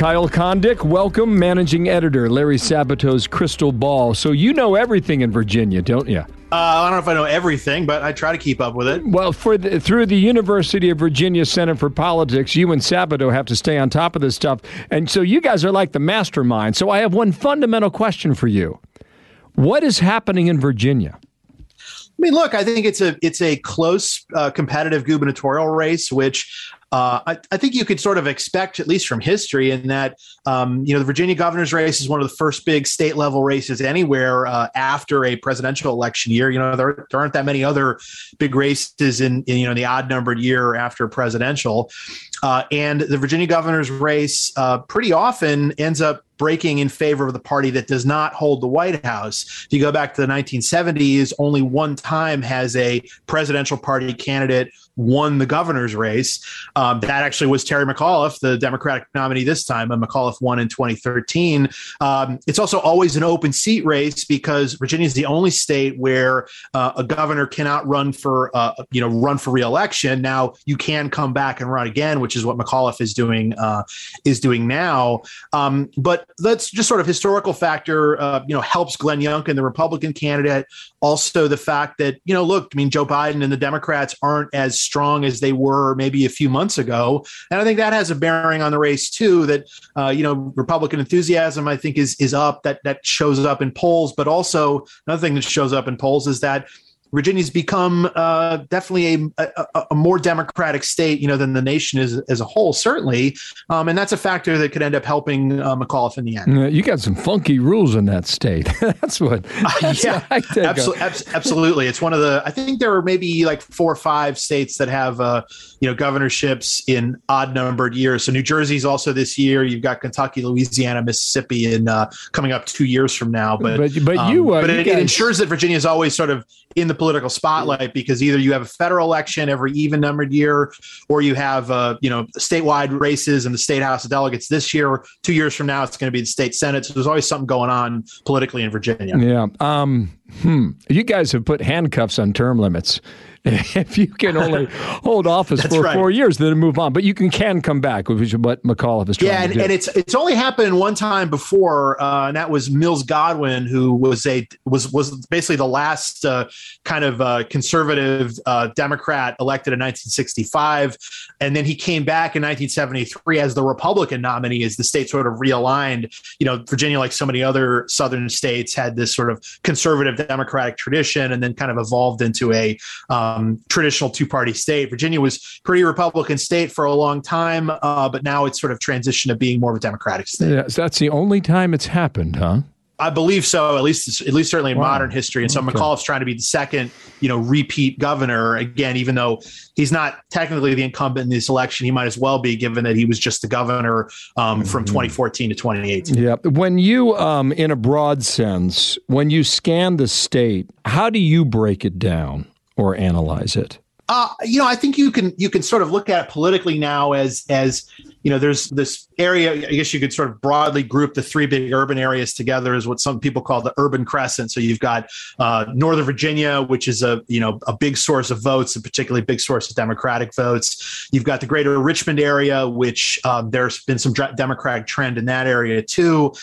Kyle Kondik, welcome, managing editor, Larry Sabato's Crystal Ball. So you know everything in Virginia, don't you? Uh, I don't know if I know everything, but I try to keep up with it. Well, for the, through the University of Virginia Center for Politics, you and Sabato have to stay on top of this stuff, and so you guys are like the mastermind. So I have one fundamental question for you: What is happening in Virginia? I mean, look, I think it's a it's a close, uh, competitive gubernatorial race, which uh, I, I, think you could sort of expect, at least from history, in that um, you know the Virginia governor's race is one of the first big state level races anywhere uh, after a presidential election year. You know there, there aren't that many other big races in, in you know the odd numbered year after presidential, uh, and the Virginia governor's race uh, pretty often ends up breaking in favor of the party that does not hold the White House. If you go back to the 1970s, only one time has a presidential party candidate won the governor's race. Um, that actually was Terry McAuliffe, the Democratic nominee this time, and McAuliffe won in 2013. Um, it's also always an open seat race because Virginia is the only state where uh, a governor cannot run for uh, you know run for reelection. Now you can come back and run again, which is what McAuliffe is doing uh, is doing now. Um, but that's just sort of historical factor. Uh, you know, helps Glenn Youngkin, the Republican candidate. Also, the fact that you know, look, I mean, Joe Biden and the Democrats aren't as strong as they were maybe a few months ago. And I think that has a bearing on the race too. That uh, you know, Republican enthusiasm I think is is up. That that shows up in polls, but also another thing that shows up in polls is that Virginia's become uh, definitely a, a, a, more democratic state, you know, than the nation is as a whole, certainly, um, and that's a factor that could end up helping uh, McAuliffe in the end. you got some funky rules in that state. that's what. That's yeah, what absolutely, absolutely. It's one of the. I think there are maybe like four or five states that have, uh, you know, governorships in odd numbered years. So New Jersey's also this year. You've got Kentucky, Louisiana, Mississippi, and uh, coming up two years from now. But but, but um, you, uh, but you it, guys... it ensures that Virginia is always sort of in the political spotlight because either you have a federal election every even numbered year or you have uh, you know statewide races in the state house of delegates this year. Two years from now it's going to be the state senate. So there's always something going on politically in virginia. Yeah um hmm. You guys have put handcuffs on term limits if you can only hold office for right. four years, then move on. But you can can come back, which is what McAuliffe is trying yeah, and, to do. and it's it's only happened one time before, uh, and that was Mills Godwin, who was a was was basically the last uh, kind of uh, conservative uh, Democrat elected in 1965, and then he came back in 1973 as the Republican nominee as the state sort of realigned. You know, Virginia, like so many other southern states, had this sort of conservative Democratic tradition, and then kind of evolved into a um, um, traditional two party state. Virginia was pretty Republican state for a long time, uh, but now it's sort of transitioned to being more of a Democratic state. Yeah, so that's the only time it's happened, huh? I believe so. At least, at least certainly in wow. modern history. And so okay. McAuliffe's trying to be the second, you know, repeat governor again. Even though he's not technically the incumbent in this election, he might as well be, given that he was just the governor um, from mm-hmm. 2014 to 2018. Yeah. When you, um, in a broad sense, when you scan the state, how do you break it down? Or analyze it? Uh, you know, I think you can you can sort of look at it politically now as as you know, there's this area. I guess you could sort of broadly group the three big urban areas together as what some people call the urban crescent. So you've got uh, Northern Virginia, which is a you know a big source of votes, and particularly big source of Democratic votes. You've got the Greater Richmond area, which um, there's been some Democratic trend in that area too.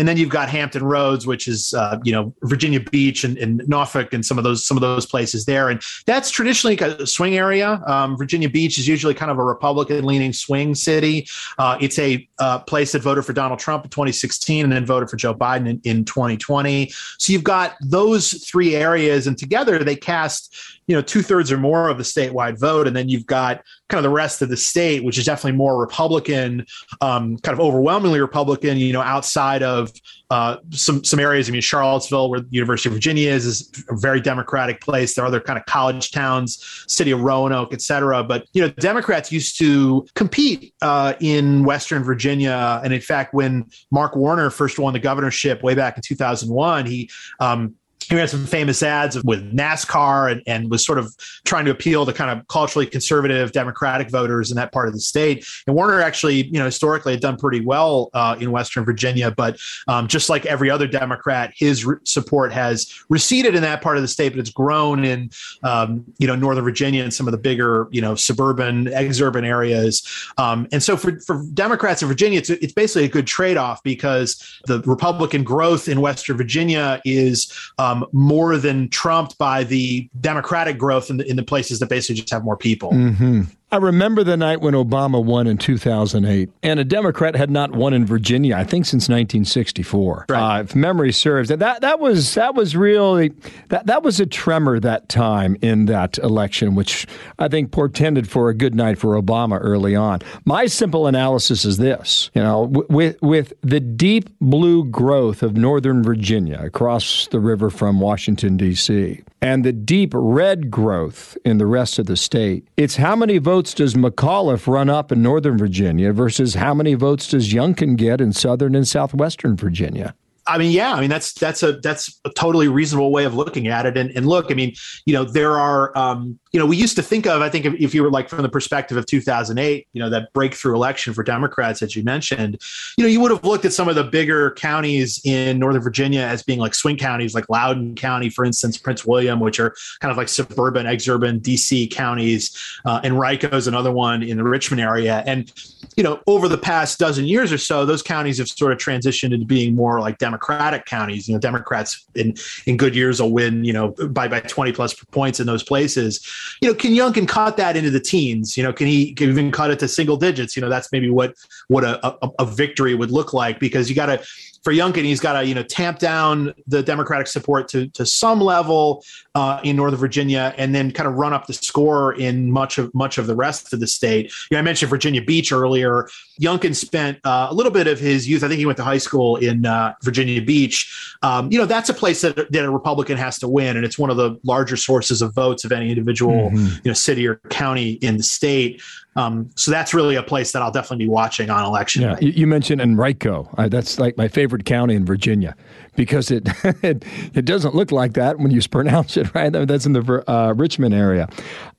And then you've got Hampton Roads, which is uh, you know Virginia Beach and, and, Norfolk and some of those some of those places there, and that's traditionally a swing area. Um, Virginia Beach is usually kind of a Republican leaning swing city. Uh, it's a uh, place that voted for Donald Trump in 2016 and then voted for Joe Biden in, in 2020. So you've got those three areas, and together they cast you know two thirds or more of the statewide vote, and then you've got kind of the rest of the state, which is definitely more Republican, um, kind of overwhelmingly Republican. You know, outside of uh, some some areas. I mean, Charlottesville, where the University of Virginia is, is a very Democratic place. There are other kind of college towns, city of Roanoke, et cetera. But you know, Democrats used to compete uh, in Western Virginia, and in fact, when Mark Warner first won the governorship way back in 2001, he um, he had some famous ads with NASCAR and, and, was sort of trying to appeal to kind of culturally conservative Democratic voters in that part of the state. And Warner actually, you know, historically had done pretty well uh, in Western Virginia, but um, just like every other Democrat, his re- support has receded in that part of the state, but it's grown in, um, you know, Northern Virginia and some of the bigger, you know, suburban, exurban areas. Um, and so for, for Democrats in Virginia, it's, it's basically a good trade off because the Republican growth in Western Virginia is um, more than trumped by the Democratic growth in the, in the places that basically just have more people. Mm-hmm. I remember the night when Obama won in 2008, and a Democrat had not won in Virginia, I think, since 1964. Right. Uh, if memory serves, that that was that was really that that was a tremor that time in that election, which I think portended for a good night for Obama early on. My simple analysis is this: you know, with with the deep blue growth of Northern Virginia across the river from Washington D.C and the deep red growth in the rest of the state. It's how many votes does McAuliffe run up in Northern Virginia versus how many votes does Youngkin get in Southern and Southwestern Virginia? I mean, yeah, I mean that's that's a that's a totally reasonable way of looking at it. And, and look, I mean, you know, there are um, you know, we used to think of, I think, if, if, you were like from the perspective of 2008, you know, that breakthrough election for Democrats that you mentioned, you know, you would have looked at some of the bigger counties in Northern Virginia as being like swing counties, like Loudoun County, for instance, Prince William, which are kind of like suburban, exurban DC counties, uh, and Henrico is another one in the Richmond area. And, you know, over the past dozen years or so, those counties have sort of transitioned into being more like Democratic counties. You know, Democrats in in good years will win, you know, by by 20 plus points in those places you know, can Youngkin cut that into the teens? You know, can he can even cut it to single digits? You know, that's maybe what what a, a, a victory would look like because you got to for Youngkin, he's got to you know tamp down the Democratic support to to some level uh, in Northern Virginia, and then kind of run up the score in much of much of the rest of the state. You know, I mentioned Virginia Beach earlier. Youngkin spent uh, a little bit of his youth. I think he went to high school in uh, Virginia Beach. Um, you know, that's a place that, that a Republican has to win, and it's one of the larger sources of votes of any individual mm-hmm. you know city or county in the state. Um, so that's really a place that I'll definitely be watching on election. Yeah, you mentioned Henrico. Uh, that's like my favorite county in Virginia because it, it, it doesn't look like that when you pronounce it right. That's in the uh, Richmond area.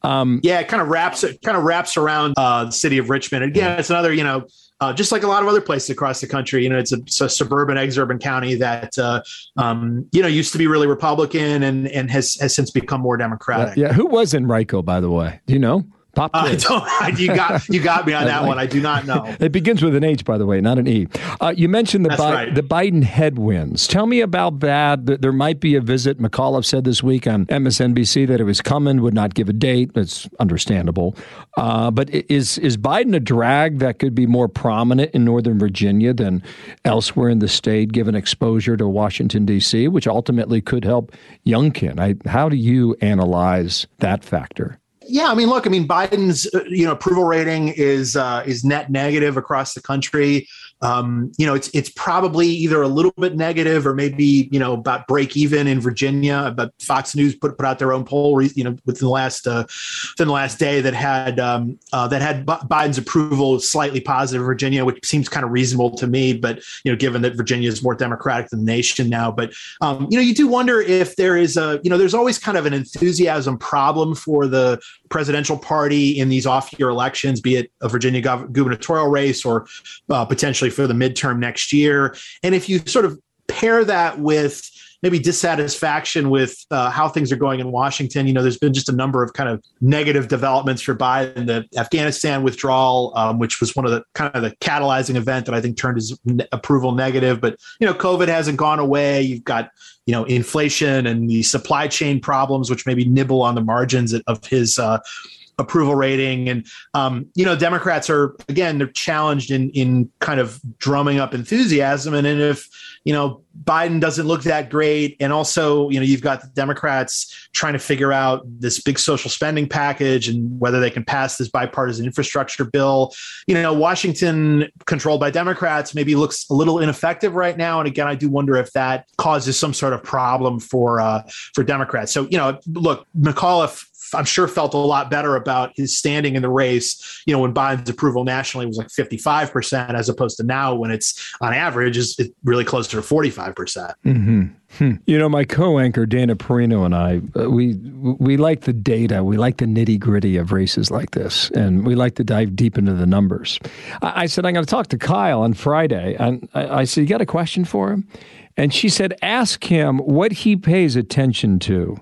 Um, yeah, it kind of wraps it kind of wraps around uh, the city of Richmond. Again, it's another you know. Uh, just like a lot of other places across the country, you know, it's a, it's a suburban, exurban county that, uh, um, you know, used to be really Republican and and has has since become more Democratic. Yeah, yeah. who was Henrico, by the way? Do you know? Pop uh, you got you got me on that one. I do not know. It begins with an H, by the way, not an E. Uh, you mentioned the Bi- right. the Biden headwinds. Tell me about that. There might be a visit. McAuliffe said this week on MSNBC that it was coming. Would not give a date. It's understandable. Uh, but is is Biden a drag that could be more prominent in Northern Virginia than elsewhere in the state, given exposure to Washington D.C., which ultimately could help Youngkin? I, how do you analyze that factor? Yeah, I mean, look, I mean, Biden's uh, you know approval rating is uh, is net negative across the country. Um, you know, it's it's probably either a little bit negative or maybe you know about break even in Virginia. But Fox News put put out their own poll, you know, within the last uh, within the last day that had um, uh, that had Biden's approval slightly positive in Virginia, which seems kind of reasonable to me. But you know, given that Virginia is more Democratic than the nation now, but um, you know, you do wonder if there is a you know, there's always kind of an enthusiasm problem for the presidential party in these off year elections, be it a Virginia gov- gubernatorial race or uh, potentially for the midterm next year. And if you sort of pair that with maybe dissatisfaction with uh, how things are going in Washington. You know, there's been just a number of kind of negative developments for Biden, the Afghanistan withdrawal, um, which was one of the kind of the catalyzing event that I think turned his approval negative. But you know, COVID hasn't gone away. You've got you know inflation and the supply chain problems, which maybe nibble on the margins of his. Uh, approval rating. And um, you know, Democrats are again they're challenged in in kind of drumming up enthusiasm. And, and if you know, Biden doesn't look that great. And also, you know, you've got the Democrats trying to figure out this big social spending package and whether they can pass this bipartisan infrastructure bill. You know, Washington, controlled by Democrats, maybe looks a little ineffective right now. And again, I do wonder if that causes some sort of problem for uh, for Democrats. So, you know, look, McAuliffe I'm sure felt a lot better about his standing in the race. You know, when Biden's approval nationally was like 55 percent, as opposed to now when it's on average is really closer to 45 percent. Mm-hmm. Hmm. You know, my co-anchor Dana Perino and I, uh, we we like the data, we like the nitty gritty of races like this, and we like to dive deep into the numbers. I, I said I'm going to talk to Kyle on Friday, and I, I said, "You got a question for him?" And she said, "Ask him what he pays attention to."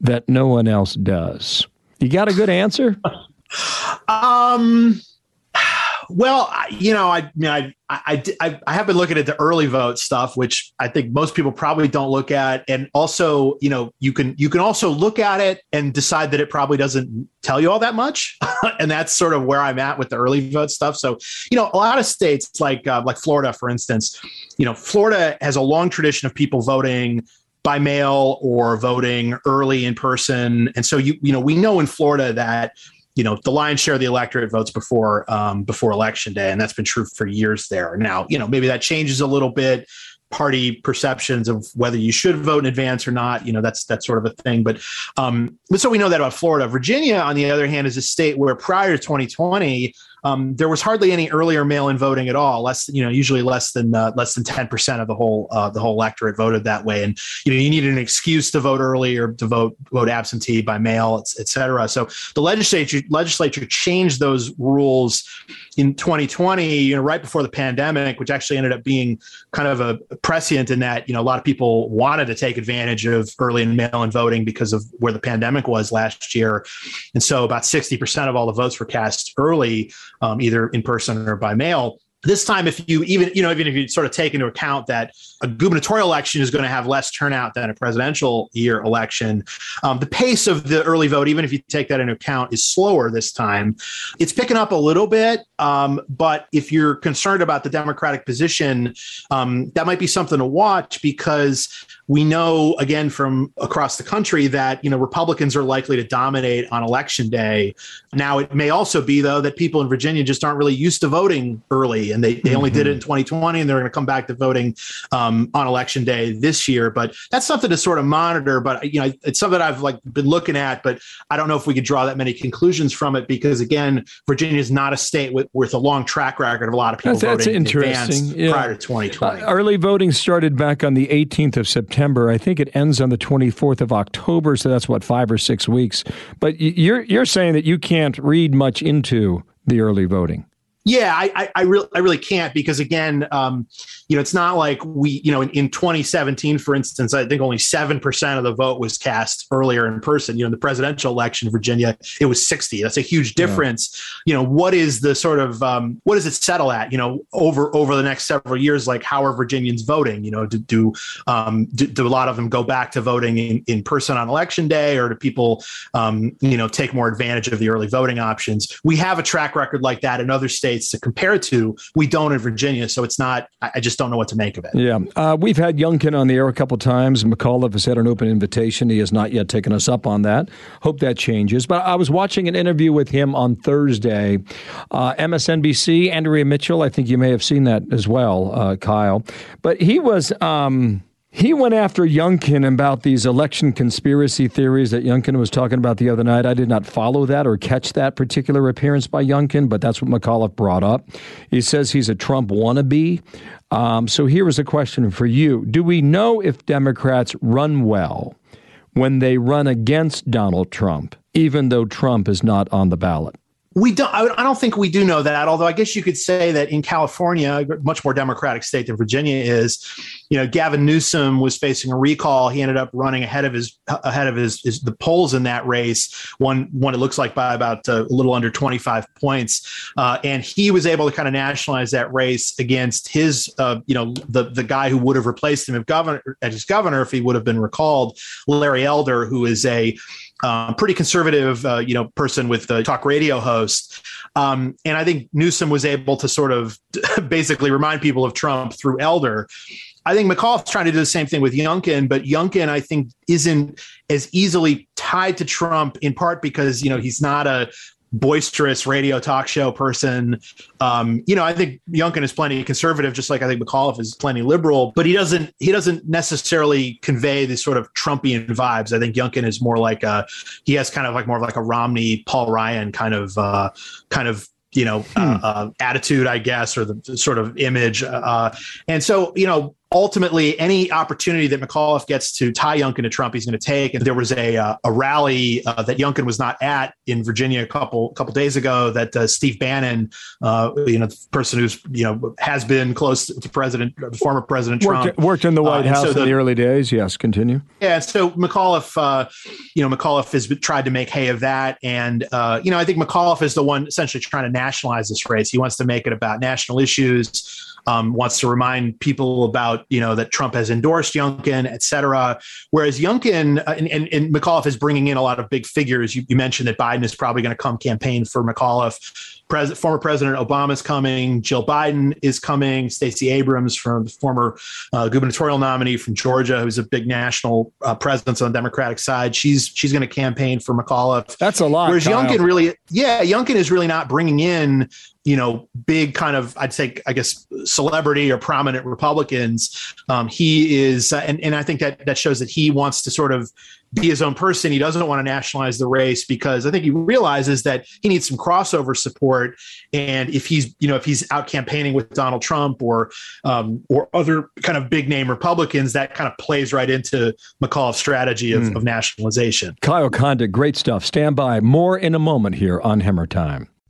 That no one else does? You got a good answer? um, well, you know, I, mean, I, I, I, I have been looking at the early vote stuff, which I think most people probably don't look at, and also, you know, you can you can also look at it and decide that it probably doesn't tell you all that much, and that's sort of where I'm at with the early vote stuff. So, you know, a lot of states like uh, like Florida, for instance, you know, Florida has a long tradition of people voting by mail or voting early in person. And so you you know we know in Florida that you know the lion's share of the electorate votes before um, before election day, and that's been true for years there. Now you know maybe that changes a little bit. Party perceptions of whether you should vote in advance or not, you know that's that's sort of a thing. But um, but so we know that about Florida. Virginia, on the other hand, is a state where prior to 2020, um, there was hardly any earlier mail-in voting at all. Less, you know, usually less than uh, less than ten percent of the whole uh, the whole electorate voted that way. And you know, you needed an excuse to vote early or to vote vote absentee by mail, et cetera. So the legislature legislature changed those rules in 2020. You know, right before the pandemic, which actually ended up being kind of a prescient in that you know a lot of people wanted to take advantage of early and mail-in voting because of where the pandemic was last year, and so about 60 percent of all the votes were cast early um, either in person or by mail. This time if you even you know even if you sort of take into account that a gubernatorial election is going to have less turnout than a presidential year election um, the pace of the early vote even if you take that into account is slower this time. It's picking up a little bit um, but if you're concerned about the democratic position um, that might be something to watch because we know again from across the country that you know Republicans are likely to dominate on election day. Now it may also be though that people in Virginia just aren't really used to voting early, and they, they mm-hmm. only did it in 2020, and they're going to come back to voting um, on election day this year. But that's something to sort of monitor. But you know it's something I've like been looking at, but I don't know if we could draw that many conclusions from it because again, Virginia is not a state with, with a long track record of a lot of people that's, voting that's interesting. In yeah. prior to 2020. Uh, early voting started back on the 18th of September. September. I think it ends on the 24th of October, so that's what five or six weeks. But you're you're saying that you can't read much into the early voting. Yeah, I, I, I, really, I really can't because again, um, you know, it's not like we, you know, in, in 2017, for instance, I think only seven percent of the vote was cast earlier in person. You know, in the presidential election in Virginia, it was 60. That's a huge difference. Yeah. You know, what is the sort of um, what does it settle at? You know, over over the next several years, like how are Virginians voting? You know, do do, um, do, do a lot of them go back to voting in, in person on election day, or do people, um, you know, take more advantage of the early voting options? We have a track record like that in other states states to compare to. We don't in Virginia, so it's not. I just don't know what to make of it. Yeah, uh, we've had Youngkin on the air a couple times. McAuliffe has had an open invitation. He has not yet taken us up on that. Hope that changes. But I was watching an interview with him on Thursday. Uh, MSNBC, Andrea Mitchell. I think you may have seen that as well, uh, Kyle. But he was. Um, he went after Youngkin about these election conspiracy theories that Youngkin was talking about the other night. I did not follow that or catch that particular appearance by Youngkin, but that's what McAuliffe brought up. He says he's a Trump wannabe. Um, so here is a question for you Do we know if Democrats run well when they run against Donald Trump, even though Trump is not on the ballot? We don't. I don't think we do know that. Although I guess you could say that in California, a much more democratic state than Virginia is, you know, Gavin Newsom was facing a recall. He ended up running ahead of his ahead of his, his the polls in that race. One one it looks like by about uh, a little under twenty five points, uh, and he was able to kind of nationalize that race against his, uh, you know, the the guy who would have replaced him if governor as governor if he would have been recalled, Larry Elder, who is a um, pretty conservative, uh, you know, person with the talk radio host. Um, and I think Newsom was able to sort of basically remind people of Trump through Elder. I think McAuliffe's trying to do the same thing with Youngkin, but Youngkin, I think, isn't as easily tied to Trump in part because, you know, he's not a boisterous radio talk show person. Um, you know, I think Youngkin is plenty conservative, just like I think McAuliffe is plenty liberal, but he doesn't he doesn't necessarily convey these sort of Trumpian vibes. I think Youngkin is more like a he has kind of like more of like a Romney, Paul Ryan kind of uh, kind of you know hmm. uh, uh, attitude, I guess, or the sort of image. Uh, and so you know ultimately any opportunity that McAuliffe gets to tie Youngkin to Trump, he's going to take. And there was a uh, a rally uh, that Youngkin was not at in Virginia a couple couple days ago that uh, Steve Bannon, uh, you know, the person who's you know has been close to President, the former President Trump, worked, worked in the White uh, House so the, in the early days. Yes, continue. Yeah, so McAuliffe, uh, you know, McAuliffe has tried to make hay of that, and you know, I think McAuliffe is the one essentially trying to nationalize this race. He wants to make it about national issues um, wants to remind people about you know that Trump has endorsed Youngkin, et cetera. Whereas Youngkin uh, and, and, and, McAuliffe is bringing in a lot of big figures. You, you mentioned that Biden is probably going to come campaign for McAuliffe. Pres- former President Obama is coming. Jill Biden is coming. Stacey Abrams, from the former uh, gubernatorial nominee from Georgia, who's a big national uh, presence on the Democratic side, she's she's going to campaign for McAuliffe. That's a lot. Whereas Kyle. Youngkin really, yeah, Youngkin is really not bringing in you know, big kind of, I'd say, I guess, celebrity or prominent Republicans. Um, he is, uh, and, and I think that that shows that he wants to sort of be his own person. He doesn't want to nationalize the race because I think he realizes that he needs some crossover support. And if he's, you know, if he's out campaigning with Donald Trump or um, or other kind of big name Republicans, that kind of plays right into McAuliffe's strategy of, mm. of nationalization. Kyle Kondik, great stuff. Stand by. More in a moment here on Hemmer Time.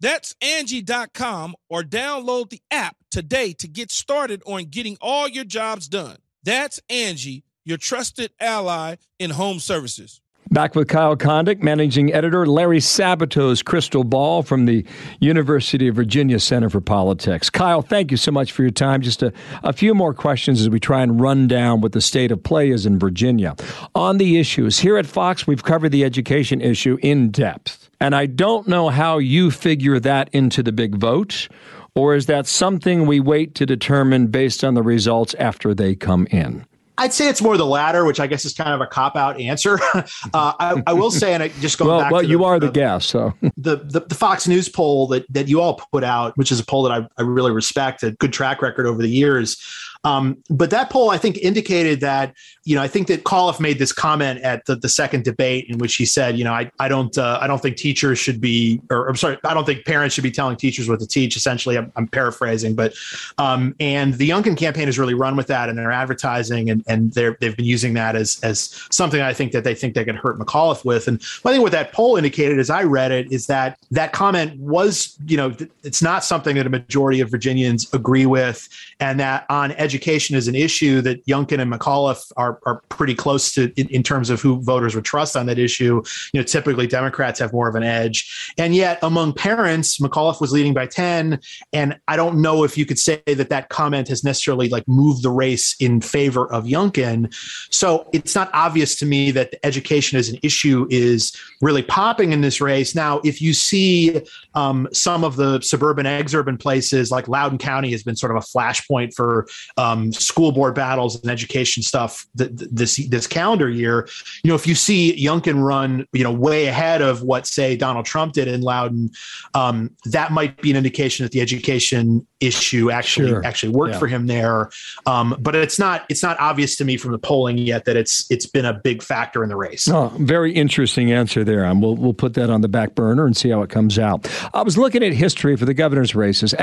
That's Angie.com or download the app today to get started on getting all your jobs done. That's Angie, your trusted ally in home services. Back with Kyle Kondik, managing editor, Larry Sabato's crystal ball from the University of Virginia Center for Politics. Kyle, thank you so much for your time. Just a, a few more questions as we try and run down what the state of play is in Virginia. On the issues, here at Fox, we've covered the education issue in depth. And I don't know how you figure that into the big vote, or is that something we wait to determine based on the results after they come in? I'd say it's more the latter, which I guess is kind of a cop out answer. uh, I, I, will say, and I just going well, back. Well, to you the, are the, the guest, so the, the, the Fox News poll that that you all put out, which is a poll that I, I really respect, a good track record over the years. Um, but that poll, I think, indicated that, you know, I think that McAuliffe made this comment at the, the second debate in which he said, you know, I, I don't uh, I don't think teachers should be, or I'm sorry, I don't think parents should be telling teachers what to teach. Essentially, I'm, I'm paraphrasing, but um, and the Youngkin campaign has really run with that in their advertising, and and they're they've been using that as as something I think that they think they could hurt McAuliffe with. And I think what that poll indicated, as I read it, is that that comment was, you know, it's not something that a majority of Virginians agree with, and that on education education is an issue that Youngkin and McAuliffe are, are pretty close to in, in, terms of who voters would trust on that issue. You know, typically Democrats have more of an edge. And yet among parents, McAuliffe was leading by 10. And I don't know if you could say that that comment has necessarily like moved the race in favor of Youngkin. So it's not obvious to me that education as an issue is really popping in this race. Now, if you see um, some of the suburban, exurban places like Loudoun County has been sort of a flashpoint for um, school board battles and education stuff th- this this calendar year. You know, if you see Youngkin run, you know, way ahead of what say Donald Trump did in Loudoun, um, that might be an indication that the education issue actually sure. actually worked yeah. for him there. Um, but it's not it's not obvious to me from the polling yet that it's it's been a big factor in the race. Oh, very interesting answer there. Um, we'll we'll put that on the back burner and see how it comes out. I was looking at history for the governor's races.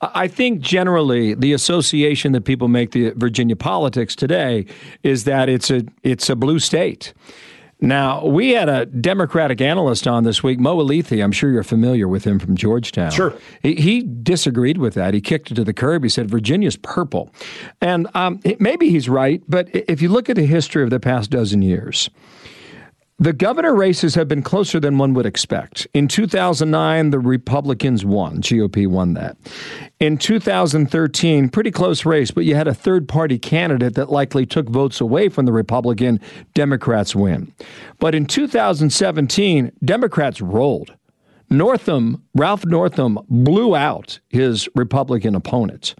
I think generally the association that people make the Virginia politics today is that it's a it's a blue state. Now, we had a Democratic analyst on this week, Mo Elleithee. I'm sure you're familiar with him from Georgetown. Sure. He, he disagreed with that. He kicked it to the curb. He said Virginia's purple. And um, maybe he's right, but if you look at the history of the past dozen years, the governor races have been closer than one would expect. In 2009, the Republicans won. GOP won that. In 2013, pretty close race, but you had a third party candidate that likely took votes away from the Republican. Democrats win. But in 2017, Democrats rolled. Northam, Ralph Northam, blew out his Republican opponents.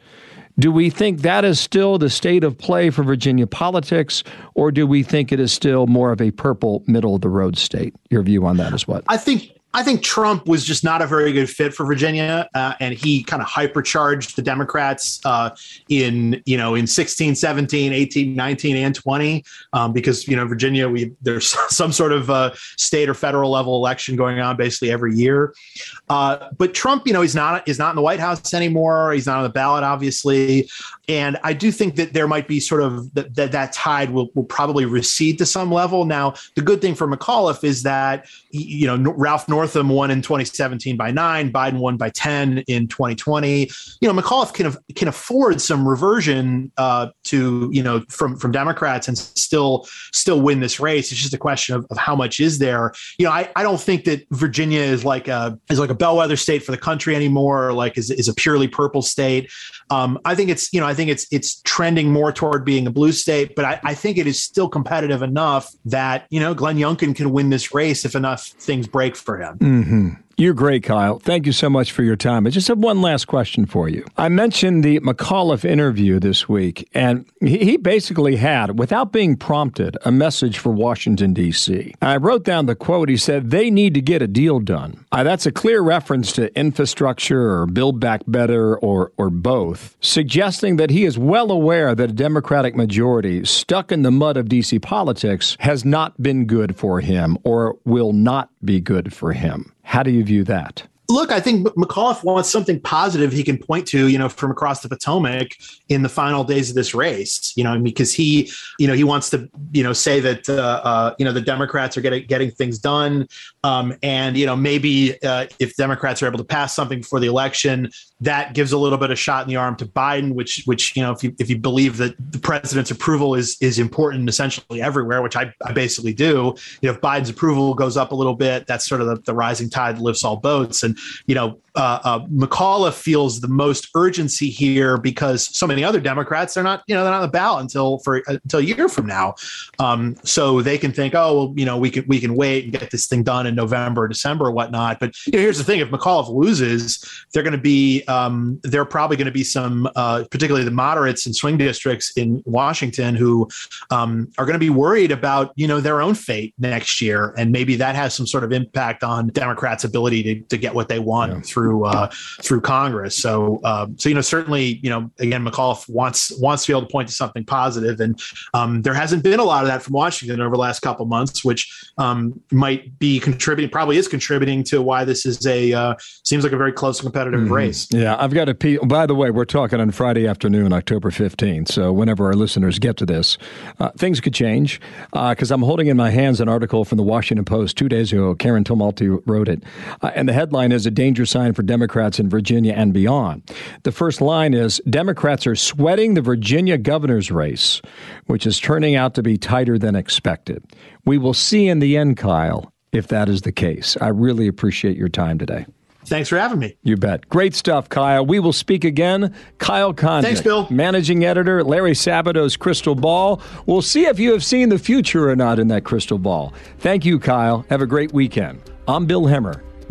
Do we think that is still the state of play for Virginia politics, or do we think it is still more of a purple middle of the road state? Your view on that is what? I think I think Trump was just not a very good fit for Virginia, uh, and he kind of hypercharged the Democrats uh, in you know in 16, 17, 18, 19, and 20 um, because you know Virginia we there's some sort of uh, state or federal level election going on basically every year. Uh, but Trump, you know, he's not is not in the White House anymore. He's not on the ballot, obviously, and I do think that there might be sort of that that, that tide will will probably recede to some level. Now, the good thing for McAuliffe is that you know Ralph North Northam won in 2017 by nine. Biden won by 10 in 2020. You know, McAuliffe can can afford some reversion uh, to you know from from Democrats and still still win this race. It's just a question of, of how much is there. You know, I, I don't think that Virginia is like a is like a bellwether state for the country anymore. Or like is is a purely purple state. Um, I think it's you know I think it's it's trending more toward being a blue state, but I, I think it is still competitive enough that you know Glenn Youngkin can win this race if enough things break for him. Mm-hmm. You're great, Kyle. Thank you so much for your time. I just have one last question for you. I mentioned the McAuliffe interview this week, and he basically had, without being prompted, a message for Washington, D.C. I wrote down the quote. He said, They need to get a deal done. Uh, that's a clear reference to infrastructure or Build Back Better or, or both, suggesting that he is well aware that a Democratic majority stuck in the mud of D.C. politics has not been good for him or will not be good for him. How do you view that? Look, I think McAuliffe wants something positive he can point to, you know, from across the Potomac in the final days of this race, you know, because he, you know, he wants to, you know, say that, uh, uh, you know, the Democrats are getting getting things done, um, and you know, maybe uh, if Democrats are able to pass something before the election, that gives a little bit of shot in the arm to Biden, which, which you know, if you if you believe that the president's approval is is important essentially everywhere, which I, I basically do, you know, if Biden's approval goes up a little bit, that's sort of the, the rising tide lifts all boats, and you know, uh, uh, feels the most urgency here because so many other Democrats are not, you know, they're not on the ballot until for uh, until a year from now. Um, so they can think, oh, well, you know, we can we can wait and get this thing done in November December or whatnot. But you know, here's the thing: if McAuliffe loses, they're going to be um, they're probably going to be some, uh, particularly the moderates and swing districts in Washington, who um, are going to be worried about you know their own fate next year, and maybe that has some sort of impact on Democrats' ability to, to get what they want yeah. through uh, through Congress. So um, so you know certainly you know again McAuliffe wants wants to be able to point to something positive, and um, there hasn't been a lot of that from Washington over the last couple months, which um, might be contributing, probably is contributing to why this is a uh, seems like a very close competitive mm-hmm. race. Yeah, I've got a. P- by the way, we're talking on Friday afternoon, October fifteenth. So whenever our listeners get to this, uh, things could change because uh, I'm holding in my hands an article from the Washington Post two days ago. Karen Tumulty wrote it, uh, and the headline headline is a danger sign for Democrats in Virginia and beyond. The first line is Democrats are sweating the Virginia governor's race, which is turning out to be tighter than expected. We will see in the end, Kyle, if that is the case. I really appreciate your time today. Thanks for having me. You bet. Great stuff, Kyle. We will speak again. Kyle Kondik. Thanks, Bill. Managing editor, Larry Sabato's Crystal Ball. We'll see if you have seen the future or not in that crystal ball. Thank you, Kyle. Have a great weekend. I'm Bill Hemmer.